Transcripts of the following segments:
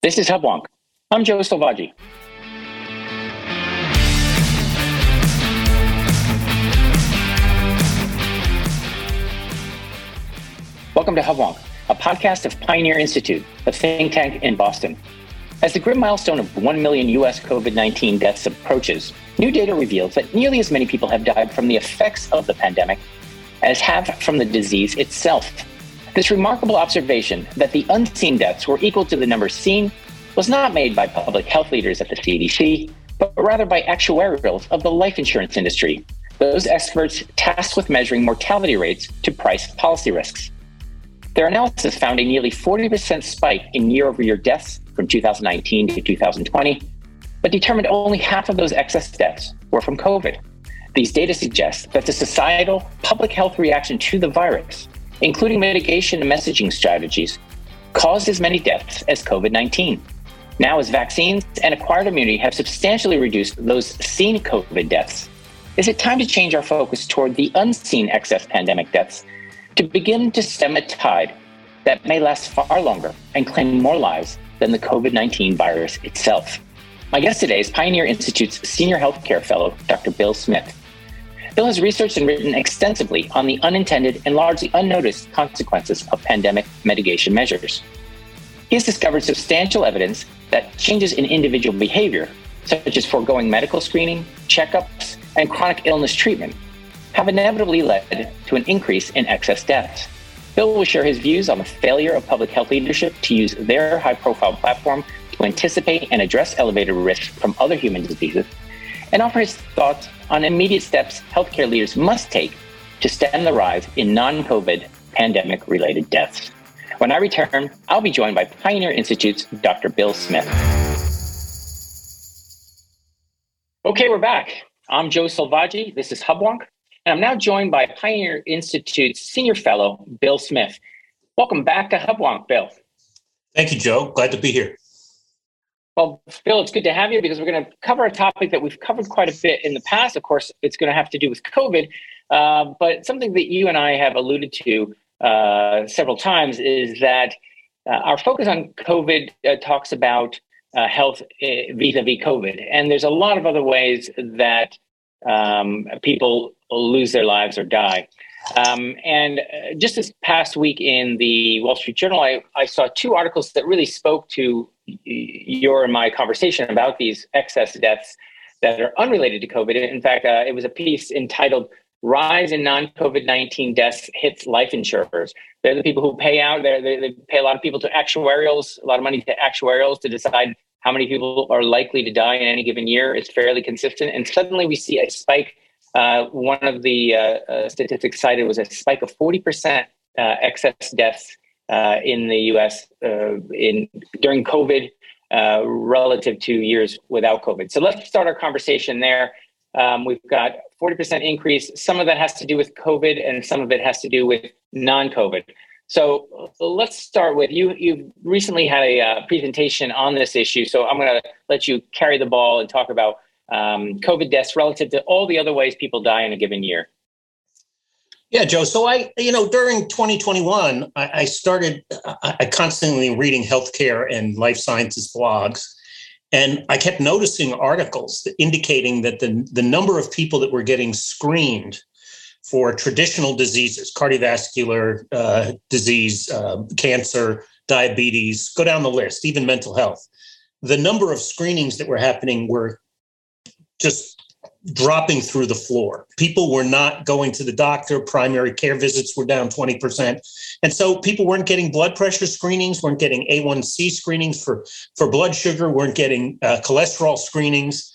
This is Hubwonk. I'm Joe Selvaggi. Welcome to Hubwonk, a podcast of Pioneer Institute, a think tank in Boston. As the grim milestone of 1 million US COVID 19 deaths approaches, new data reveals that nearly as many people have died from the effects of the pandemic as have from the disease itself. This remarkable observation that the unseen deaths were equal to the numbers seen was not made by public health leaders at the CDC, but rather by actuarials of the life insurance industry, those experts tasked with measuring mortality rates to price policy risks. Their analysis found a nearly 40% spike in year over year deaths from 2019 to 2020, but determined only half of those excess deaths were from COVID. These data suggest that the societal public health reaction to the virus including mitigation and messaging strategies, caused as many deaths as COVID 19. Now, as vaccines and acquired immunity have substantially reduced those seen COVID deaths, is it time to change our focus toward the unseen excess pandemic deaths to begin to stem a tide that may last far longer and claim more lives than the COVID 19 virus itself? My guest today is Pioneer Institute's Senior Healthcare Fellow, Dr. Bill Smith. Bill has researched and written extensively on the unintended and largely unnoticed consequences of pandemic mitigation measures. He has discovered substantial evidence that changes in individual behavior, such as foregoing medical screening, checkups, and chronic illness treatment, have inevitably led to an increase in excess deaths. Bill will share his views on the failure of public health leadership to use their high profile platform to anticipate and address elevated risks from other human diseases and offer his thoughts on immediate steps healthcare leaders must take to stem the rise in non COVID pandemic related deaths. When I return, I'll be joined by Pioneer Institute's Dr. Bill Smith. Okay, we're back. I'm Joe Selvaggi. This is Hubwonk, and I'm now joined by Pioneer Institute's Senior Fellow, Bill Smith. Welcome back to Hubwonk, Bill. Thank you, Joe. Glad to be here. Well, Phil, it's good to have you because we're going to cover a topic that we've covered quite a bit in the past. Of course, it's going to have to do with COVID, uh, but something that you and I have alluded to uh, several times is that uh, our focus on COVID uh, talks about uh, health vis a vis COVID. And there's a lot of other ways that um, people lose their lives or die. Um, and uh, just this past week in the Wall Street Journal, I, I saw two articles that really spoke to your and my conversation about these excess deaths that are unrelated to COVID. In fact, uh, it was a piece entitled Rise in Non COVID 19 Deaths Hits Life Insurers. They're the people who pay out, they they pay a lot of people to actuarials, a lot of money to actuarials to decide how many people are likely to die in any given year. It's fairly consistent. And suddenly we see a spike. Uh, one of the uh, uh statistics cited was a spike of 40% uh, excess deaths uh, in the U.S. Uh, in during COVID uh, relative to years without COVID. So let's start our conversation there. Um, we've got 40% increase. Some of that has to do with COVID, and some of it has to do with non-COVID. So let's start with you. You recently had a uh, presentation on this issue, so I'm going to let you carry the ball and talk about um, COVID deaths relative to all the other ways people die in a given year. Yeah, Joe. So I, you know, during 2021, I, I started, I, I constantly reading healthcare and life sciences blogs. And I kept noticing articles indicating that the, the number of people that were getting screened for traditional diseases, cardiovascular uh, disease, uh, cancer, diabetes, go down the list, even mental health. The number of screenings that were happening were just dropping through the floor. People were not going to the doctor. Primary care visits were down 20%. And so people weren't getting blood pressure screenings, weren't getting A1C screenings for, for blood sugar, weren't getting uh, cholesterol screenings.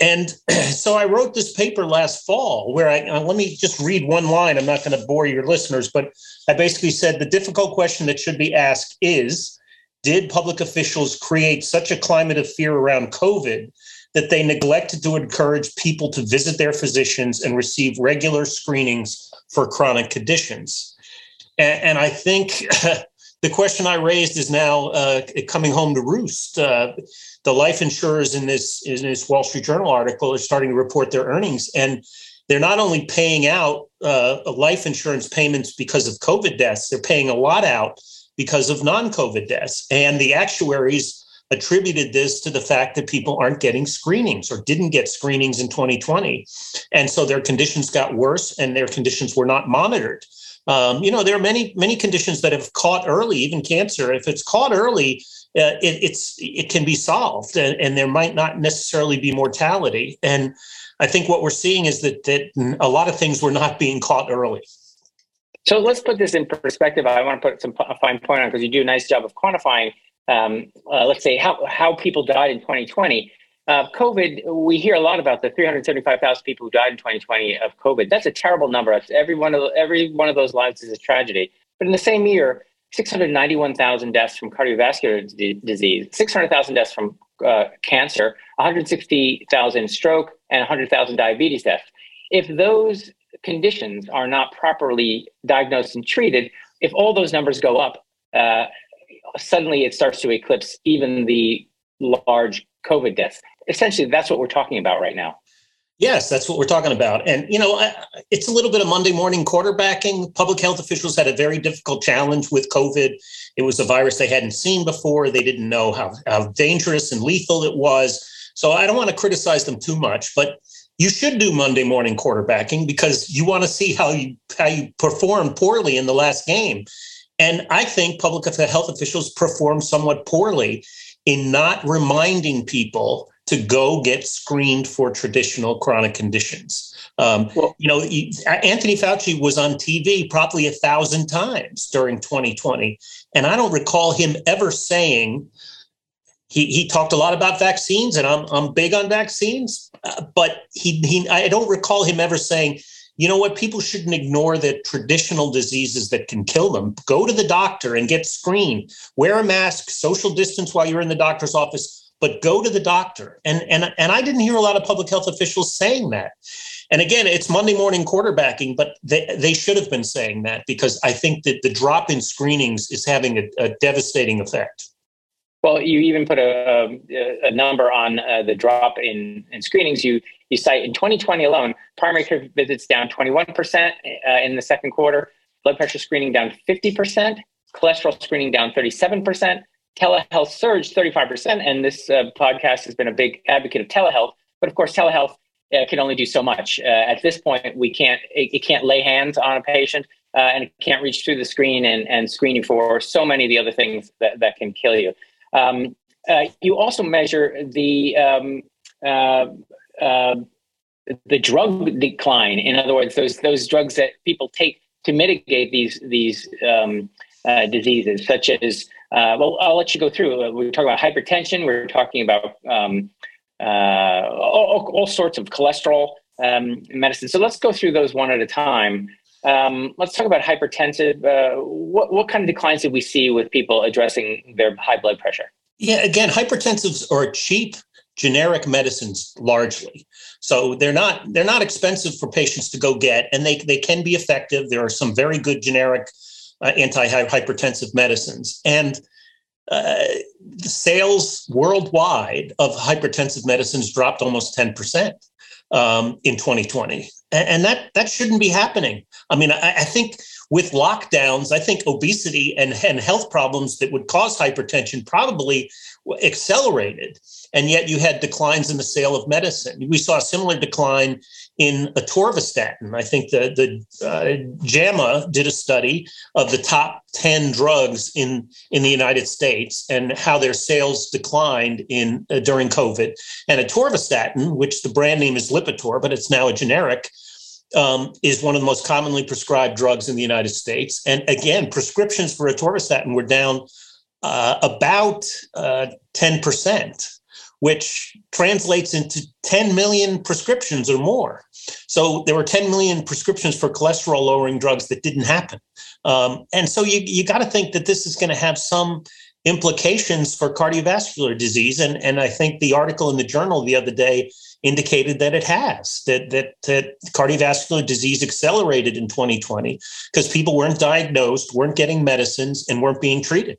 And so I wrote this paper last fall where I uh, let me just read one line. I'm not going to bore your listeners, but I basically said the difficult question that should be asked is Did public officials create such a climate of fear around COVID that they neglected to encourage people to visit their physicians and receive regular screenings for chronic conditions. And, and I think the question I raised is now uh, coming home to roost. Uh, the life insurers in this in this Wall Street Journal article are starting to report their earnings, and they're not only paying out uh, life insurance payments because of COVID deaths; they're paying a lot out because of non-COVID deaths. And the actuaries attributed this to the fact that people aren't getting screenings or didn't get screenings in 2020. And so their conditions got worse and their conditions were not monitored. Um, you know, there are many, many conditions that have caught early, even cancer. If it's caught early, uh, it, it's it can be solved, and, and there might not necessarily be mortality. And I think what we're seeing is that that a lot of things were not being caught early. So let's put this in perspective. I want to put some a fine point on because you do a nice job of quantifying. Um, uh, let's say how how people died in 2020. Uh, COVID, we hear a lot about the 375,000 people who died in 2020 of COVID. That's a terrible number. Every one of every one of those lives is a tragedy. But in the same year, 691,000 deaths from cardiovascular d- disease, 600,000 deaths from uh, cancer, 160,000 stroke, and 100,000 diabetes deaths. If those conditions are not properly diagnosed and treated, if all those numbers go up, uh, suddenly it starts to eclipse even the large COVID deaths. Essentially, that's what we're talking about right now. Yes, that's what we're talking about. And, you know, it's a little bit of Monday morning quarterbacking. Public health officials had a very difficult challenge with COVID. It was a virus they hadn't seen before. They didn't know how, how dangerous and lethal it was. So I don't want to criticize them too much, but you should do Monday morning quarterbacking because you want to see how you how you perform poorly in the last game. And I think public health officials perform somewhat poorly in not reminding people to go get screened for traditional chronic conditions. Um, well, you know, Anthony Fauci was on TV probably a thousand times during 2020, and I don't recall him ever saying. He, he talked a lot about vaccines, and I'm I'm big on vaccines, uh, but he he I don't recall him ever saying, you know what, people shouldn't ignore the traditional diseases that can kill them. Go to the doctor and get screened. Wear a mask, social distance while you're in the doctor's office but go to the doctor. And, and, and I didn't hear a lot of public health officials saying that. And again, it's Monday morning quarterbacking, but they, they should have been saying that because I think that the drop in screenings is having a, a devastating effect. Well, you even put a, a, a number on uh, the drop in, in screenings. You you cite in 2020 alone, primary care visits down 21% uh, in the second quarter, blood pressure screening down 50%, cholesterol screening down 37%, telehealth surged 35%. And this uh, podcast has been a big advocate of telehealth. But of course, telehealth uh, can only do so much. Uh, at this point, we can't, it, it, can't lay hands on a patient uh, and it can't reach through the screen and, and screen you for so many of the other things that, that can kill you. Um, uh, you also measure the, um, uh, the drug decline. In other words, those, those drugs that people take to mitigate these, these um, diseases, such as uh, well, I'll let you go through. Uh, we're talking about hypertension. We're talking about um, uh, all, all, sorts of cholesterol um, medicine. So let's go through those one at a time. Um, let's talk about hypertensive. Uh, what, what kind of declines did we see with people addressing their high blood pressure? Yeah, again, hypertensives are cheap generic medicines largely. So they're not they're not expensive for patients to go get, and they they can be effective. There are some very good generic uh, anti-hypertensive medicines. And uh, the sales worldwide of hypertensive medicines dropped almost 10% um, in 2020. And, and, that, that shouldn't be happening. I mean, I, I think with lockdowns, I think obesity and, and health problems that would cause hypertension probably accelerated. And yet you had declines in the sale of medicine. We saw a similar decline in atorvastatin. I think the, the uh, JAMA did a study of the top 10 drugs in, in the United States and how their sales declined in uh, during COVID. And atorvastatin, which the brand name is Lipitor, but it's now a generic, um, is one of the most commonly prescribed drugs in the United States. And again, prescriptions for atorvastatin were down uh, about uh, 10%, which translates into 10 million prescriptions or more. So there were 10 million prescriptions for cholesterol lowering drugs that didn't happen. Um, and so you, you got to think that this is going to have some implications for cardiovascular disease. And, and I think the article in the journal the other day indicated that it has, that, that, that cardiovascular disease accelerated in 2020 because people weren't diagnosed, weren't getting medicines, and weren't being treated.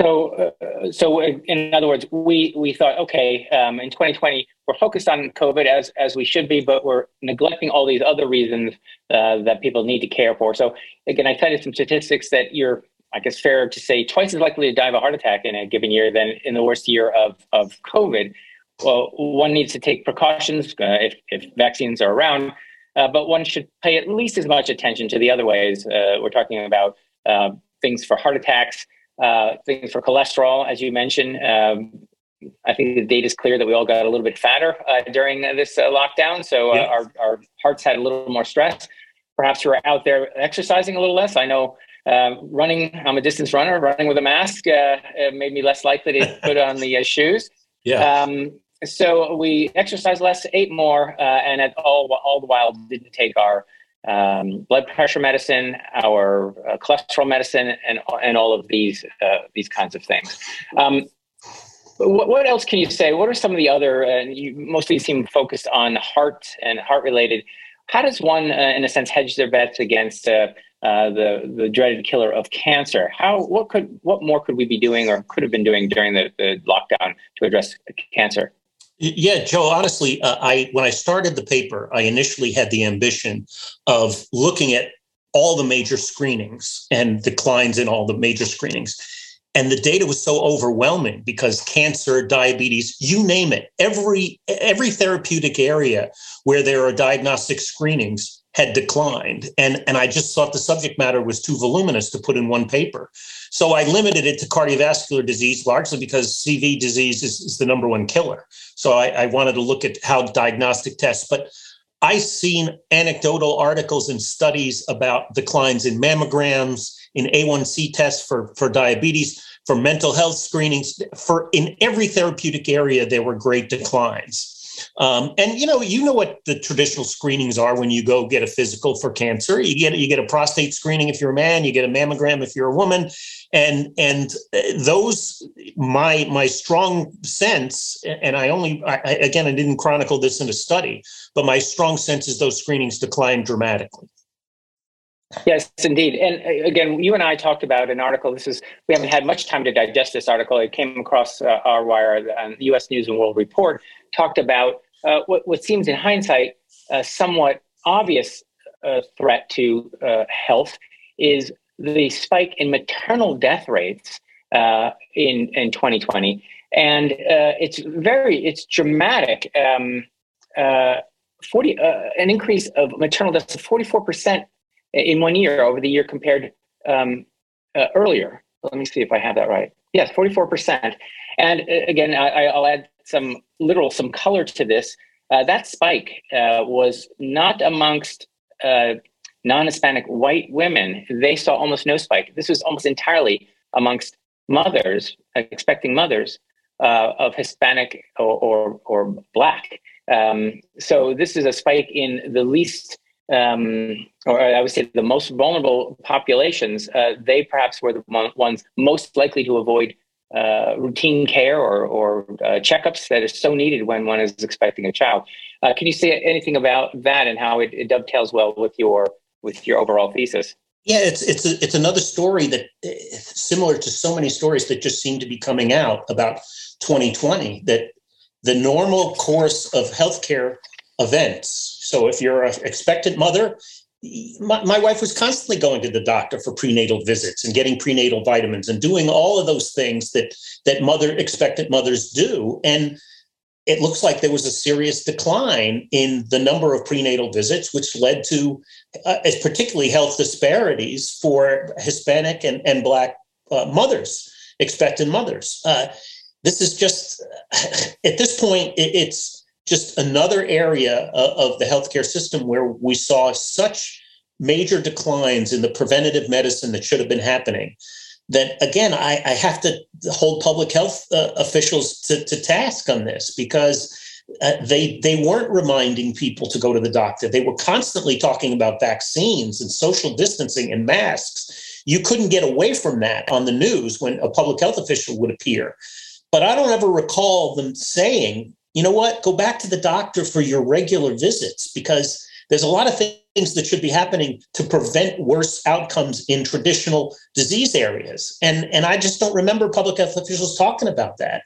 So, uh, so in other words, we we thought, okay, um, in 2020, we're focused on COVID as as we should be, but we're neglecting all these other reasons uh, that people need to care for. So, again, I cited some statistics that you're, I guess fair to say, twice as likely to die of a heart attack in a given year than in the worst year of, of COVID. Well, one needs to take precautions uh, if, if vaccines are around, uh, but one should pay at least as much attention to the other ways. Uh, we're talking about uh, things for heart attacks, uh, things for cholesterol, as you mentioned. Um, I think the data is clear that we all got a little bit fatter uh, during this lockdown, so yeah. our, our hearts had a little more stress. Perhaps you're out there exercising a little less. I know uh, running, I'm a distance runner. Running with a mask uh, made me less likely to put on the uh, shoes. Yeah. Um, so we exercised less, ate more, uh, and at all all the while didn't take our um, blood pressure medicine, our uh, cholesterol medicine, and and all of these uh, these kinds of things. Um, what, what, else can you say? What are some of the other? And you mostly seem focused on heart and heart related. How does one, in a sense, hedge their bets against uh, the the dreaded killer of cancer. How what could what more could we be doing or could have been doing during the, the lockdown to address cancer? Yeah, Joe. Honestly, uh, I when I started the paper, I initially had the ambition of looking at all the major screenings and declines in all the major screenings. And the data was so overwhelming because cancer, diabetes, you name it, every every therapeutic area where there are diagnostic screenings had declined. And, and I just thought the subject matter was too voluminous to put in one paper. So I limited it to cardiovascular disease, largely because CV disease is, is the number one killer. So I, I wanted to look at how diagnostic tests, but I've seen anecdotal articles and studies about declines in mammograms, in A1C tests for, for diabetes, for mental health screenings. For in every therapeutic area, there were great declines. Um, and you know, you know what the traditional screenings are when you go get a physical for cancer. You get you get a prostate screening if you're a man. You get a mammogram if you're a woman. And and uh, those my my strong sense, and I only I, again I didn't chronicle this in a study, but my strong sense is those screenings decline dramatically. Yes, indeed. And uh, again, you and I talked about an article. This is we haven't had much time to digest this article. It came across uh, our wire, the U.S. News and World Report, talked about uh, what, what seems in hindsight a somewhat obvious uh, threat to uh, health is the spike in maternal death rates uh, in in 2020, and uh, it's very it's dramatic. Um, 40 an increase of maternal deaths of 44 percent in one year over the year compared um, earlier. Let me see if I have that right. Yes, 44 percent. And again, I, will add some literal some color to this. Uh, that spike uh, was not amongst uh, non-Hispanic white women. They saw almost no spike. This was almost entirely amongst mothers, expecting mothers uh, of Hispanic or or, or Black. Um, so this is a spike in the least. Um, or I would say the most vulnerable populations, uh, they perhaps were the ones most likely to avoid uh, routine care or, or uh, checkups that is so needed when one is expecting a child. Uh, can you say anything about that and how it, it, dovetails well with your with your overall thesis? Yeah, it's it's a, it's another story that similar to so many stories that just seem to be coming out about 2020 that the normal course of healthcare events. So if you're an expectant mother my, my wife was constantly going to the doctor for prenatal visits and getting prenatal vitamins and doing all of those things that that mother expectant mothers do. And it looks like there was a serious decline in the number of prenatal visits which led to uh, particularly health disparities for hispanic and, and black uh, mothers expectant mothers. Uh, this is just at this point it, it's just another area of the healthcare system where we saw such major declines in the preventative medicine that should have been happening that again I, I have to hold public health uh, officials to, to, task on this because uh, they they weren't reminding people to go to the doctor. They were constantly talking about vaccines and social distancing and masks. You couldn't get away from that on the news when a public health official would appear. But i don't ever recall them saying you know what? Go back to the doctor for your regular visits because there's a lot of things that should be happening to prevent worse outcomes in traditional disease areas. And, and I just don't remember public health officials talking about that.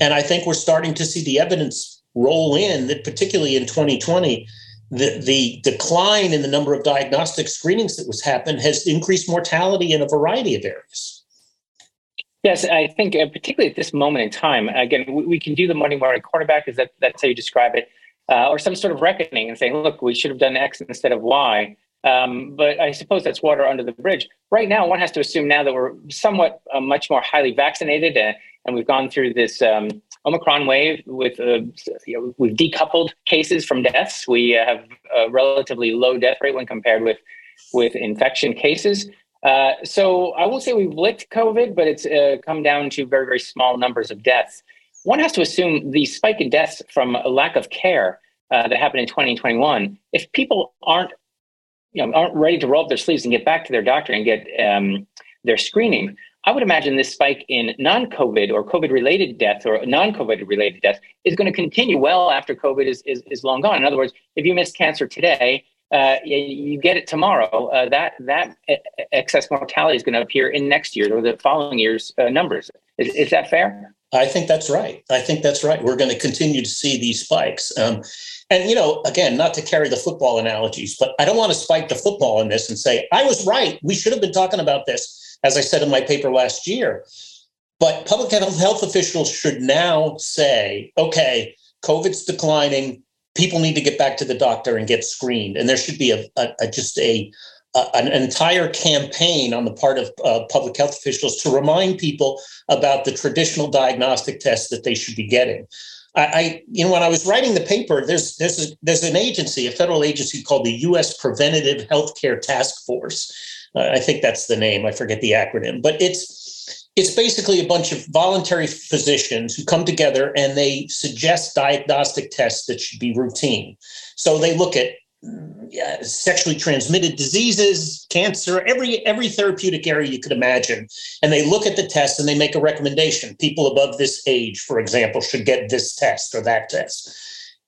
And I think we're starting to see the evidence roll in that, particularly in 2020, the, the decline in the number of diagnostic screenings that was happened has increased mortality in a variety of areas. Yes, I think uh, particularly at this moment in time, again, we, we, can do the money morning quarterback, is that that's how you describe it, uh, or some sort of reckoning and saying, look, we should have done X instead of Y. Um, but I suppose that's water under the bridge. Right now, one has to assume now that we're somewhat uh, much more highly vaccinated, uh, and we've gone through this um, Omicron wave with uh, you know, we've decoupled cases from deaths. We have a relatively low death rate when compared with with infection cases. Uh, so I won't say we've licked COVID, but it's uh, come down to very very small numbers of deaths. One has to assume the spike in deaths from a lack of care uh, that happened in 2021. If people aren't you know, aren't ready to roll up their sleeves and get back to their doctor and get um, their screening, I would imagine this spike in non-COVID or COVID-related death or non-COVID related death is going to continue well after COVID is, is, is long gone. In other words, if you miss cancer today, uh, you get it tomorrow. Uh, that that excess mortality is going to appear in next year or the following year's uh, numbers. Is, is that fair? I think that's right. I think that's right. We're going to continue to see these spikes. Um, and, you know, again, not to carry the football analogies, but I don't want to spike the football in this and say, I was right. We should have been talking about this, as I said in my paper last year. But public health officials should now say, okay, COVID's declining. People need to get back to the doctor and get screened. And there should be a, a, a just a, an entire campaign on the part of uh, public health officials to remind people about the traditional diagnostic tests that they should be getting. I, I, you know, when I was writing the paper, there's there's a, there's an agency, a federal agency called the U.S. Preventative Healthcare Task Force. Uh, I think that's the name. I forget the acronym, but it's it's basically a bunch of voluntary physicians who come together and they suggest diagnostic tests that should be routine. So they look at mm, yeah, sexually transmitted diseases, cancer, every every therapeutic area you could imagine. And they look at the test and they make a recommendation. People above this age, for example, should get this test or that test.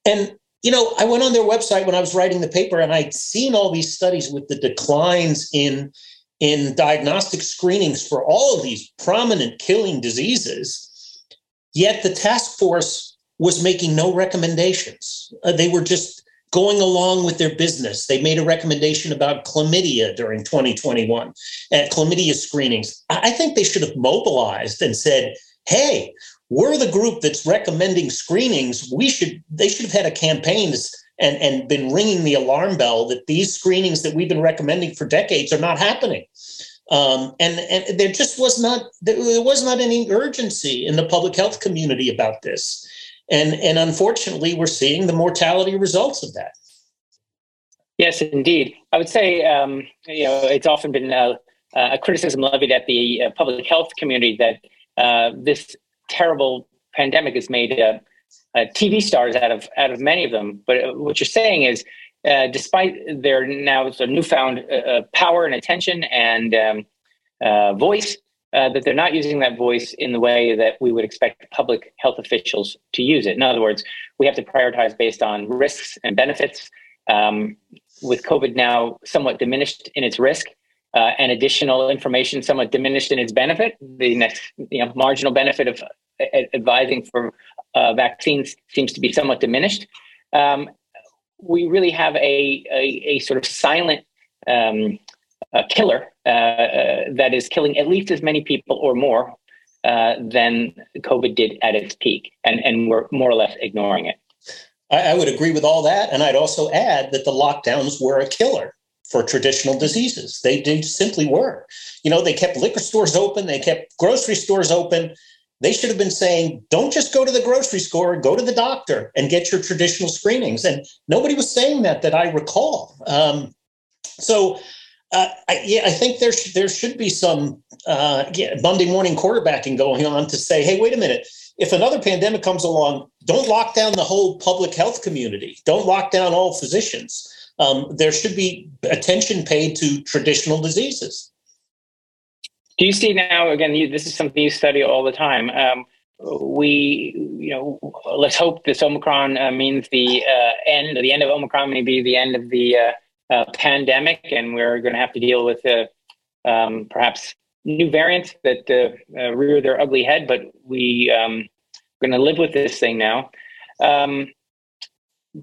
And you know, I went on their website when I was writing the paper and I'd seen all these studies with the declines in in diagnostic screenings for all of these prominent killing diseases. Yet the task force was making no recommendations. Uh, they were just going along with their business. They made a recommendation about chlamydia during 2021 at chlamydia screenings. I think they should have mobilized and said, hey, we're the group that's recommending screenings. We should, they should have had a campaign and, and been ringing the alarm bell that these screenings that we've been recommending for decades are not happening. Um, and, and there just was not, there was not any urgency in the public health community about this. And, and unfortunately, we're seeing the mortality results of that. Yes, indeed. I would say, um, you know, it's often been uh, uh a criticism levied at the uh, public health community that uh, this terrible pandemic has made uh, uh, TV stars out of out of many of them. But what you're saying is, despite their now sort of newfound power and attention and um, voice, uh, that they're not using that voice in the way that we would expect public health officials to use it. In other words, we have to prioritize based on risks and benefits. Um, with COVID now somewhat diminished in its risk uh, and additional information somewhat diminished in its benefit, the next you know, marginal benefit of uh, advising for uh, vaccines seems to be somewhat diminished. Um, we really have a, a, a, sort of silent um, killer uh, uh, that is killing at least as many people or more uh, than COVID did at its peak, and and we're more or less ignoring it. I, I would agree with all that, and I'd also add that the lockdowns were a killer for traditional diseases. They, they simply were. You know, they kept liquor stores open, they kept grocery stores open. They should have been saying, don't just go to the grocery store, go to the doctor and get your traditional screenings. And nobody was saying that that I recall. Um, so uh, I, yeah, I think there sh- there should be some uh, yeah, Monday morning quarterbacking going on to say, hey, wait a minute. If another pandemic comes along, don't lock down the whole public health community. Don't lock down all physicians. Um, there should be attention paid to traditional diseases. Do you see now? Again, you, this is something you study all the time. Um, we, you know, let's hope this Omicron uh, means the uh, end. The end of Omicron may be the end of the uh, uh, pandemic, and we're going to have to deal with uh, um, perhaps new variants that uh, rear their ugly head. But we um, going to live with this thing now. Um,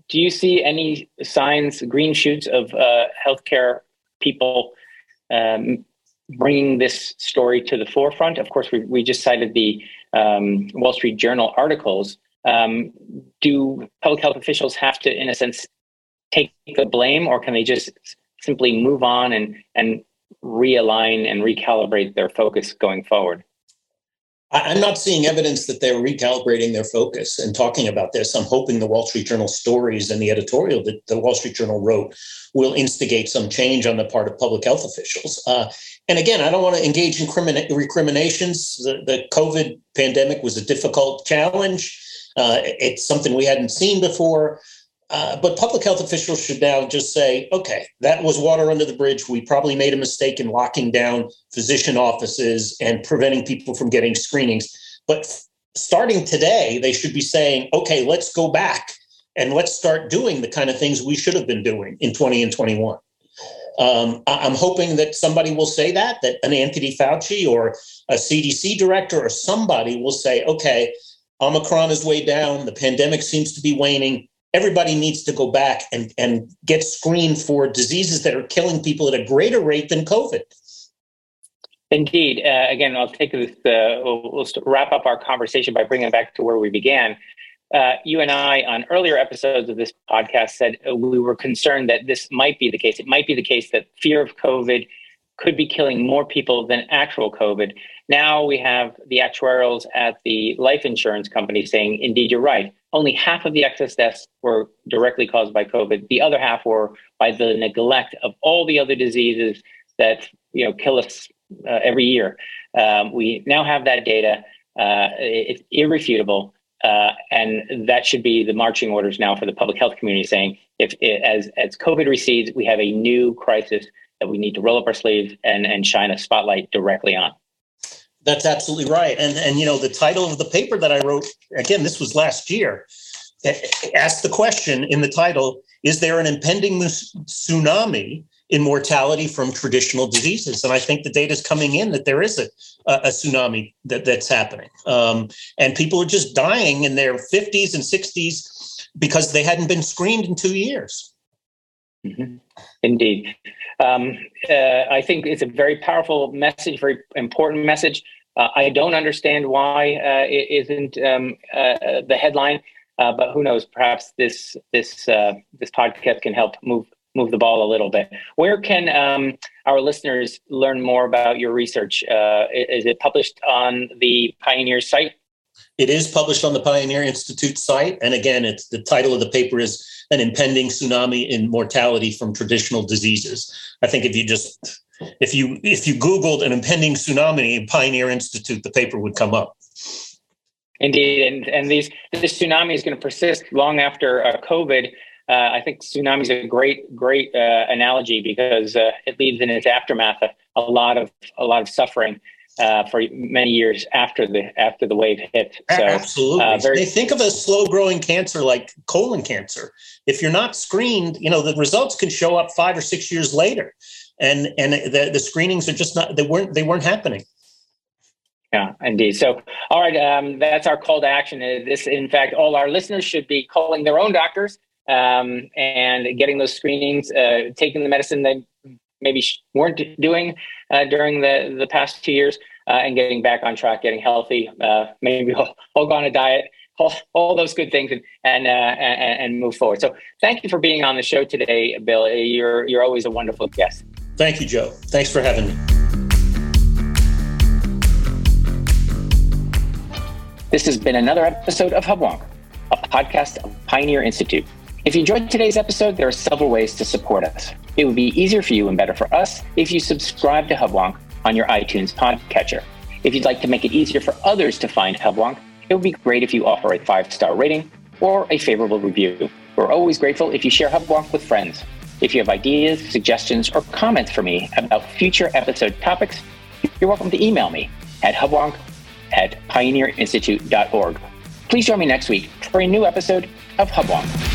do you see any signs, green shoots of healthcare people um, bringing this story to the forefront? Of course, we, we just cited the um, Wall Street Journal articles. Um, do public health officials have to, in a sense, take the blame, or can they just simply move on and and realign and recalibrate their focus going forward? I'm not seeing evidence that they're recalibrating their focus and talking about this. I'm hoping the Wall Street Journal stories and the editorial that the Wall Street Journal wrote will instigate some change on the part of public health officials. Uh, and again, I don't want to engage in crimin- recriminations. The, the, COVID pandemic was a difficult challenge. Uh, it's something we hadn't seen before. Uh, but public health officials should now just say, okay, that was water under the bridge. We probably made a mistake in locking down physician offices and preventing people from getting screenings. But f- starting today, they should be saying, okay, let's go back and let's start doing the kind of things we should have been doing in 20 and 21. Um, I'm hoping that somebody will say that, that an Anthony Fauci or a CDC director or somebody will say, okay, Omicron is way down, the pandemic seems to be waning everybody needs to go back and, and get screened for diseases that are killing people at a greater rate than COVID. Indeed. Uh, again, I'll take this, uh, we'll, we'll, wrap up our conversation by bringing it back to where we began. Uh, you and I, on earlier episodes of this podcast, said we were concerned that this might be the case. It might be the case that fear of COVID could be killing more people than actual COVID. Now we have the actuarials at the life insurance company saying, indeed, you're right. Only half of the excess deaths were directly caused by COVID. The other half were by the neglect of all the other diseases that you know kill us uh, every year. Um, we now have that data. Uh, it's irrefutable. Uh, and that should be the marching orders now for the public health community saying if as as COVID recedes, we have a new crisis that we need to roll up our sleeves and, and shine a spotlight directly on. That's absolutely right. And and you know the title of the paper that I wrote again this was last year asked the question in the title is there an impending tsunami in mortality from traditional diseases and I think the data is coming in that there is a, a tsunami that, that's happening um, and people are just dying in their 50s and 60s because they hadn't been screened in two years. Mm-hmm. Indeed. Um, uh, I think it's a very powerful message, very important message. Uh, I don't understand why uh, it isn't um, uh, the headline, uh, but who knows? Perhaps this this uh, this podcast can help move move the ball a little bit. Where can um, our listeners learn more about your research? is it published on the Pioneer site? It is published on the Pioneer Institute site, and again, it's the title of the paper is "An Impending Tsunami in Mortality from Traditional Diseases." I think if you just if you if you googled an impending tsunami in pioneer institute the paper would come up. Indeed. And and these this tsunami is going to persist long after uh, covid. Uh, i think tsunami is a great great uh, analogy because uh, it leaves in its aftermath a, a, lot of a lot of suffering uh, for many years after the after the wave hit. So, Absolutely. Uh, very- they think of a slow growing cancer like colon cancer. If you're not screened, you know the results can show up five or six years later and and the, the screenings are just not they weren't they weren't happening yeah, indeed. So, all right, um, that's our call to action. Uh, this, in fact, all our listeners should be calling their own doctors um, and getting those screenings, uh, taking the medicine they maybe weren't doing uh, during the the past two years, uh, and getting back on track, getting healthy, uh, maybe all, all go on a diet, all, all those good things, and and, uh, and and move forward. So, thank you for being on the show today, Bill. You're you're always a wonderful guest. Thank you, Joe. Thanks for having me. This has been another episode of Hubwonk, a podcast of Pioneer Institute. If you enjoyed today's episode, there are several ways to support us. It would be easier for you and better for us if you subscribe to Hubwonk on your iTunes podcatcher. If you'd like to make it easier for others to find Hubwonk, it would be great if you offer a five star rating or a favorable review. We're always grateful if you share Hubwonk with friends. If you have ideas, suggestions, or comments for me about future episode topics, you're welcome to email me at hubwonk at pioneerinstitute.org. Please join me next week for a new episode of Hubwonk.